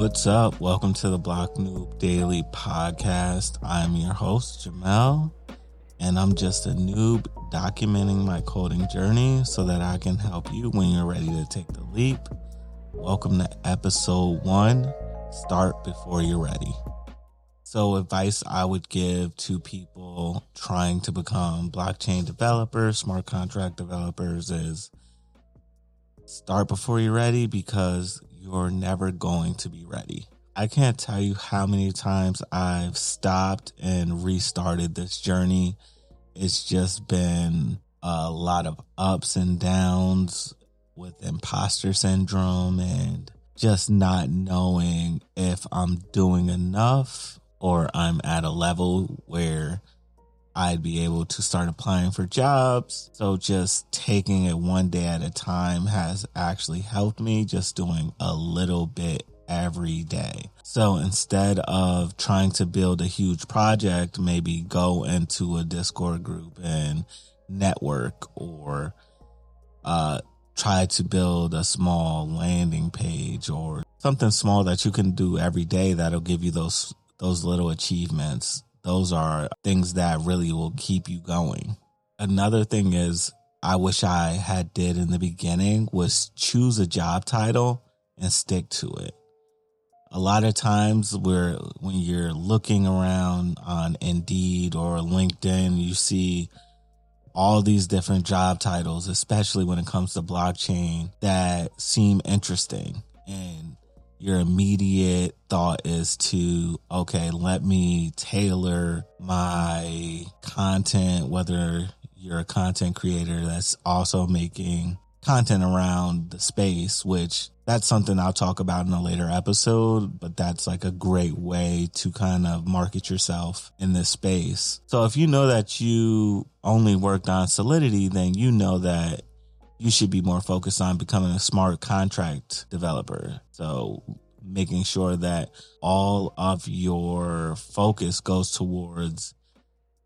What's up? Welcome to the Block Noob Daily Podcast. I'm your host, Jamel, and I'm just a noob documenting my coding journey so that I can help you when you're ready to take the leap. Welcome to episode one Start Before You're Ready. So, advice I would give to people trying to become blockchain developers, smart contract developers is start before you're ready because you're never going to be ready. I can't tell you how many times I've stopped and restarted this journey. It's just been a lot of ups and downs with imposter syndrome and just not knowing if I'm doing enough or I'm at a level where I'd be able to start applying for jobs. So just taking it one day at a time has actually helped me just doing a little bit every day. So instead of trying to build a huge project, maybe go into a Discord group and network or uh, try to build a small landing page or something small that you can do every day that'll give you those those little achievements. Those are things that really will keep you going. Another thing is I wish I had did in the beginning was choose a job title and stick to it. A lot of times where when you're looking around on Indeed or LinkedIn, you see all these different job titles, especially when it comes to blockchain that seem interesting. And your immediate thought is to, okay, let me tailor my content, whether you're a content creator that's also making content around the space, which that's something I'll talk about in a later episode, but that's like a great way to kind of market yourself in this space. So if you know that you only worked on Solidity, then you know that you should be more focused on becoming a smart contract developer. So making sure that all of your focus goes towards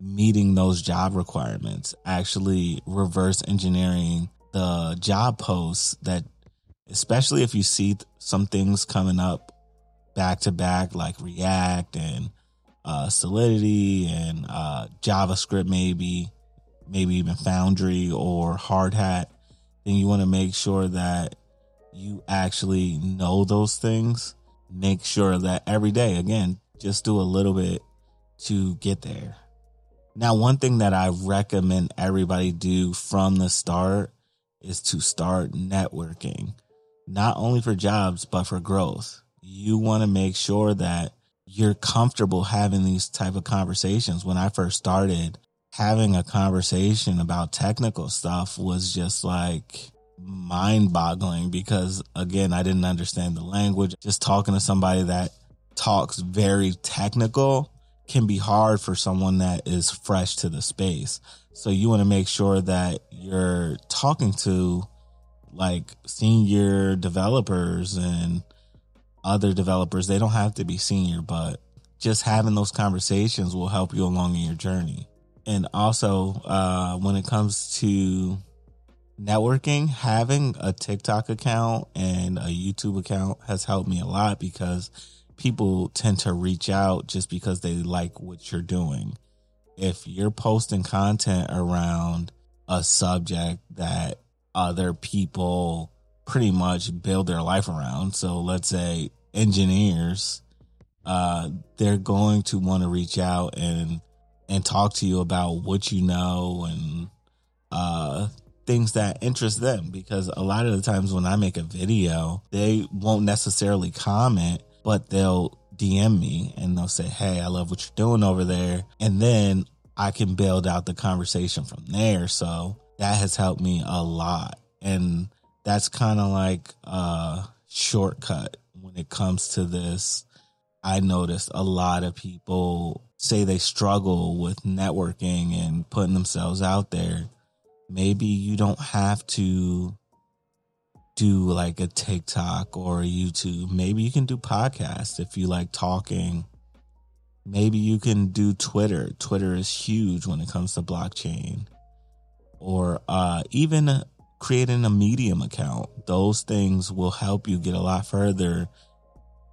meeting those job requirements, actually reverse engineering the job posts that, especially if you see some things coming up back to back, like React and uh, Solidity and uh, JavaScript, maybe, maybe even Foundry or Hardhat then you want to make sure that you actually know those things. Make sure that every day, again, just do a little bit to get there. Now, one thing that I recommend everybody do from the start is to start networking, not only for jobs, but for growth. You want to make sure that you're comfortable having these type of conversations. When I first started, having a conversation about technical stuff was just like mind boggling because again, I didn't understand the language. Just talking to somebody that talks very technical can be hard for someone that is fresh to the space. So you want to make sure that you're talking to like senior developers and other developers. They don't have to be senior, but just having those conversations will help you along in your journey and also uh, when it comes to networking, having a TikTok account and a YouTube account has helped me a lot because people tend to reach out just because they like what you're doing. If you're posting content around a subject that other people pretty much build their life around, so let's say engineers, uh, they're going to want to reach out and and talk to you about what you know and uh, things that interest them. Because a lot of the times when I make a video, they won't necessarily comment, but they'll DM me and they'll say, Hey, I love what you're doing over there. And then I can build out the conversation from there. So that has helped me a lot. And that's kind of like a shortcut when it comes to this. I noticed a lot of people say they struggle with networking and putting themselves out there, maybe you don't have to do like a TikTok or a YouTube. Maybe you can do podcasts if you like talking. Maybe you can do Twitter. Twitter is huge when it comes to blockchain. Or uh, even creating a Medium account. Those things will help you get a lot further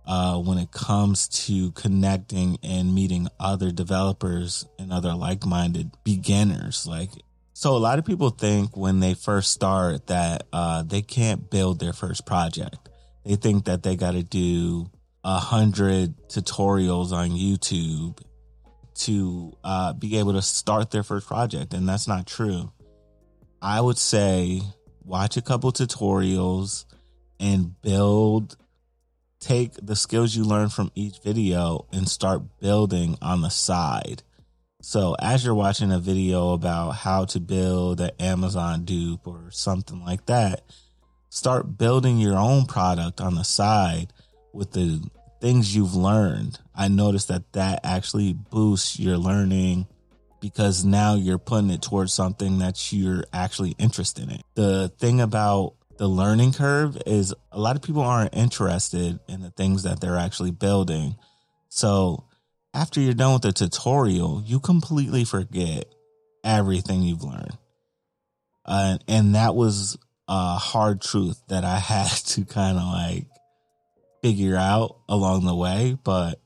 uh, when it comes to connecting and meeting other developers and other like minded beginners. Like, so a lot of people think when they first start that uh, they can't build their first project. They think that they got to do a hundred tutorials on YouTube to uh, be able to start their first project, and that's not true. I would say watch a couple tutorials and build take the skills you learn from each video and start building on the side. So as you're watching a video about how to build an Amazon dupe or something like that, start building your own product on the side with the things you've learned. I noticed that that actually boosts your learning because now you're putting it towards something that you're actually interested in. The thing about the learning curve is a lot of people aren't interested in the things that they're actually building. So after you're done with the tutorial, you completely forget everything you've learned. Uh, and that was a hard truth that I had to kind of like figure out along the way. But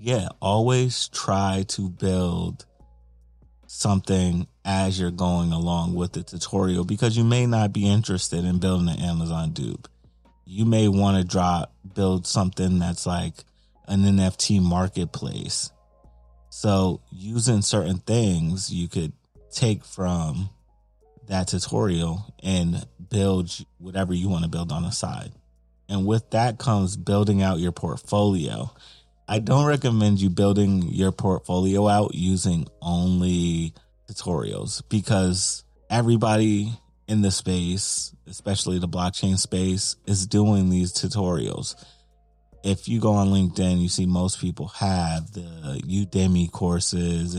yeah, always try to build something as you're going along with the tutorial because you may not be interested in building an Amazon dupe. You may want to drop, build something that's like an NFT marketplace. So using certain things you could take from that tutorial and build whatever you want to build on the side. And with that comes building out your portfolio. I don't recommend you building your portfolio out using only tutorials because everybody in the space, especially the blockchain space, is doing these tutorials. If you go on LinkedIn, you see most people have the Udemy courses.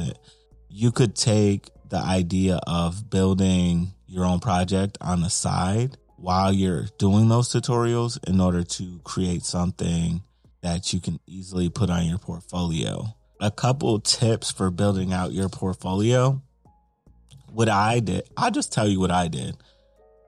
You could take the idea of building your own project on the side while you're doing those tutorials in order to create something that you can easily put on your portfolio. A couple tips for building out your portfolio. What I did, I'll just tell you what I did.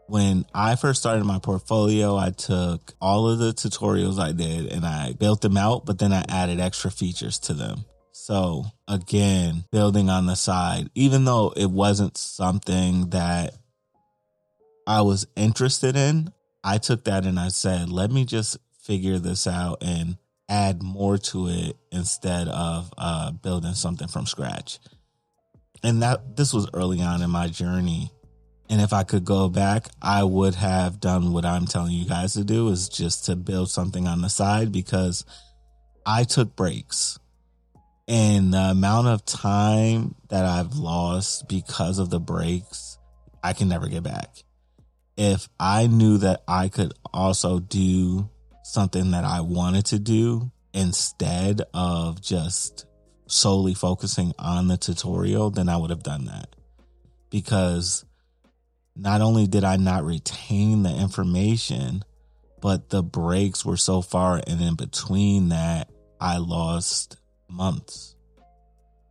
When I first started my portfolio, I took all of the tutorials I did and I built them out, but then I added extra features to them. So again, building on the side, even though it wasn't something that I was interested in, I took that and I said, let me just figure this out and add more to it instead of uh, building something from scratch. And that this was early on in my journey. And if I could go back, I would have done what I'm telling you guys to do is just to build something on the side because I took breaks. And the amount of time that I've lost because of the breaks, I can never get back. If I knew that I could also do something that I wanted to do instead of just solely focusing on the tutorial, then I would have done that. Because not only did I not retain the information, but the breaks were so far and in between that I lost months.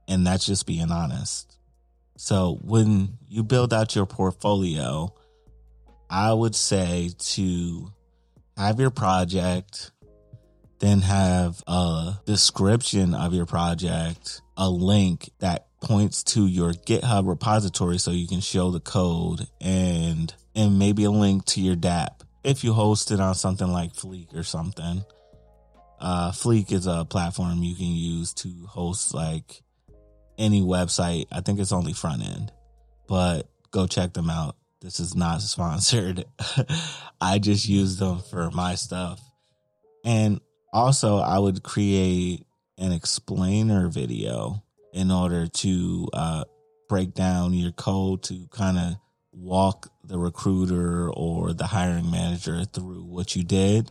And that's just being honest. So when you build out your portfolio, I would say to have your project, then have a description of your project, a link that points to your GitHub repository so you can show the code and and maybe a link to your dApp if you host it on something like Fleek or something. Uh, Fleek is a platform you can use to host like any website. I think it's only front end, but go check them out. This is not sponsored. I just use them for my stuff. And also, I would create an explainer video in order to uh, break down your code to kind of walk the recruiter or the hiring manager through what you did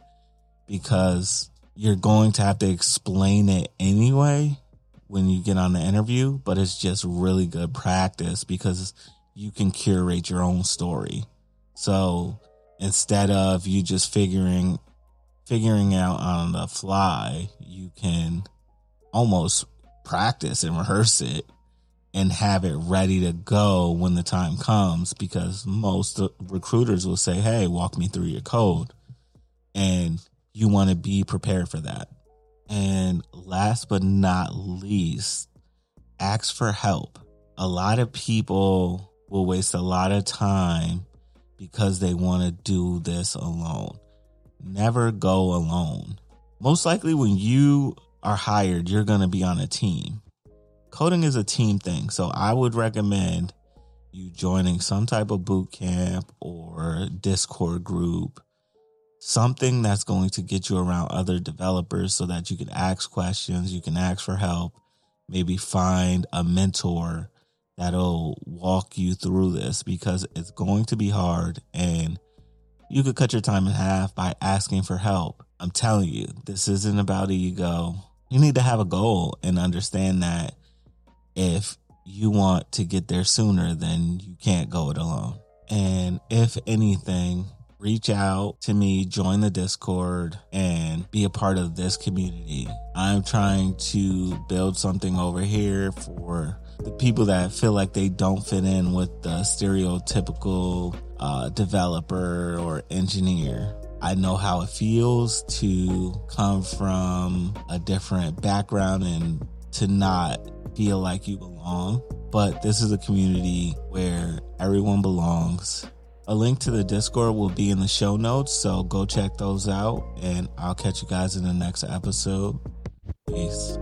because you're going to have to explain it anyway when you get on the interview, but it's just really good practice because you can curate your own story. So instead of you just figuring figuring out on the fly, you can almost practice and rehearse it and have it ready to go when the time comes because most recruiters will say, "Hey, walk me through your code." And you want to be prepared for that. And last but not least, ask for help. A lot of people will waste a lot of time because they want to do this alone. Never go alone. Most likely, when you are hired, you're going to be on a team. Coding is a team thing. So I would recommend you joining some type of boot camp or Discord group, something that's going to get you around other developers so that you can ask questions, you can ask for help, maybe find a mentor that'll walk you through this because it's going to be hard and you could cut your time in half by asking for help. I'm telling you, this isn't about ego. You need to have a goal and understand that if you want to get there sooner, then you can't go it alone. And if anything, reach out to me, join the Discord, and be a part of this community. I'm trying to build something over here for the people that feel like they don't fit in with the stereotypical uh, developer or engineer. I know how it feels to come from a different background and to not feel like you belong. But this is a community where everyone belongs. A link to the Discord will be in the show notes, so go check those out. And I'll catch you guys in the next episode. Peace.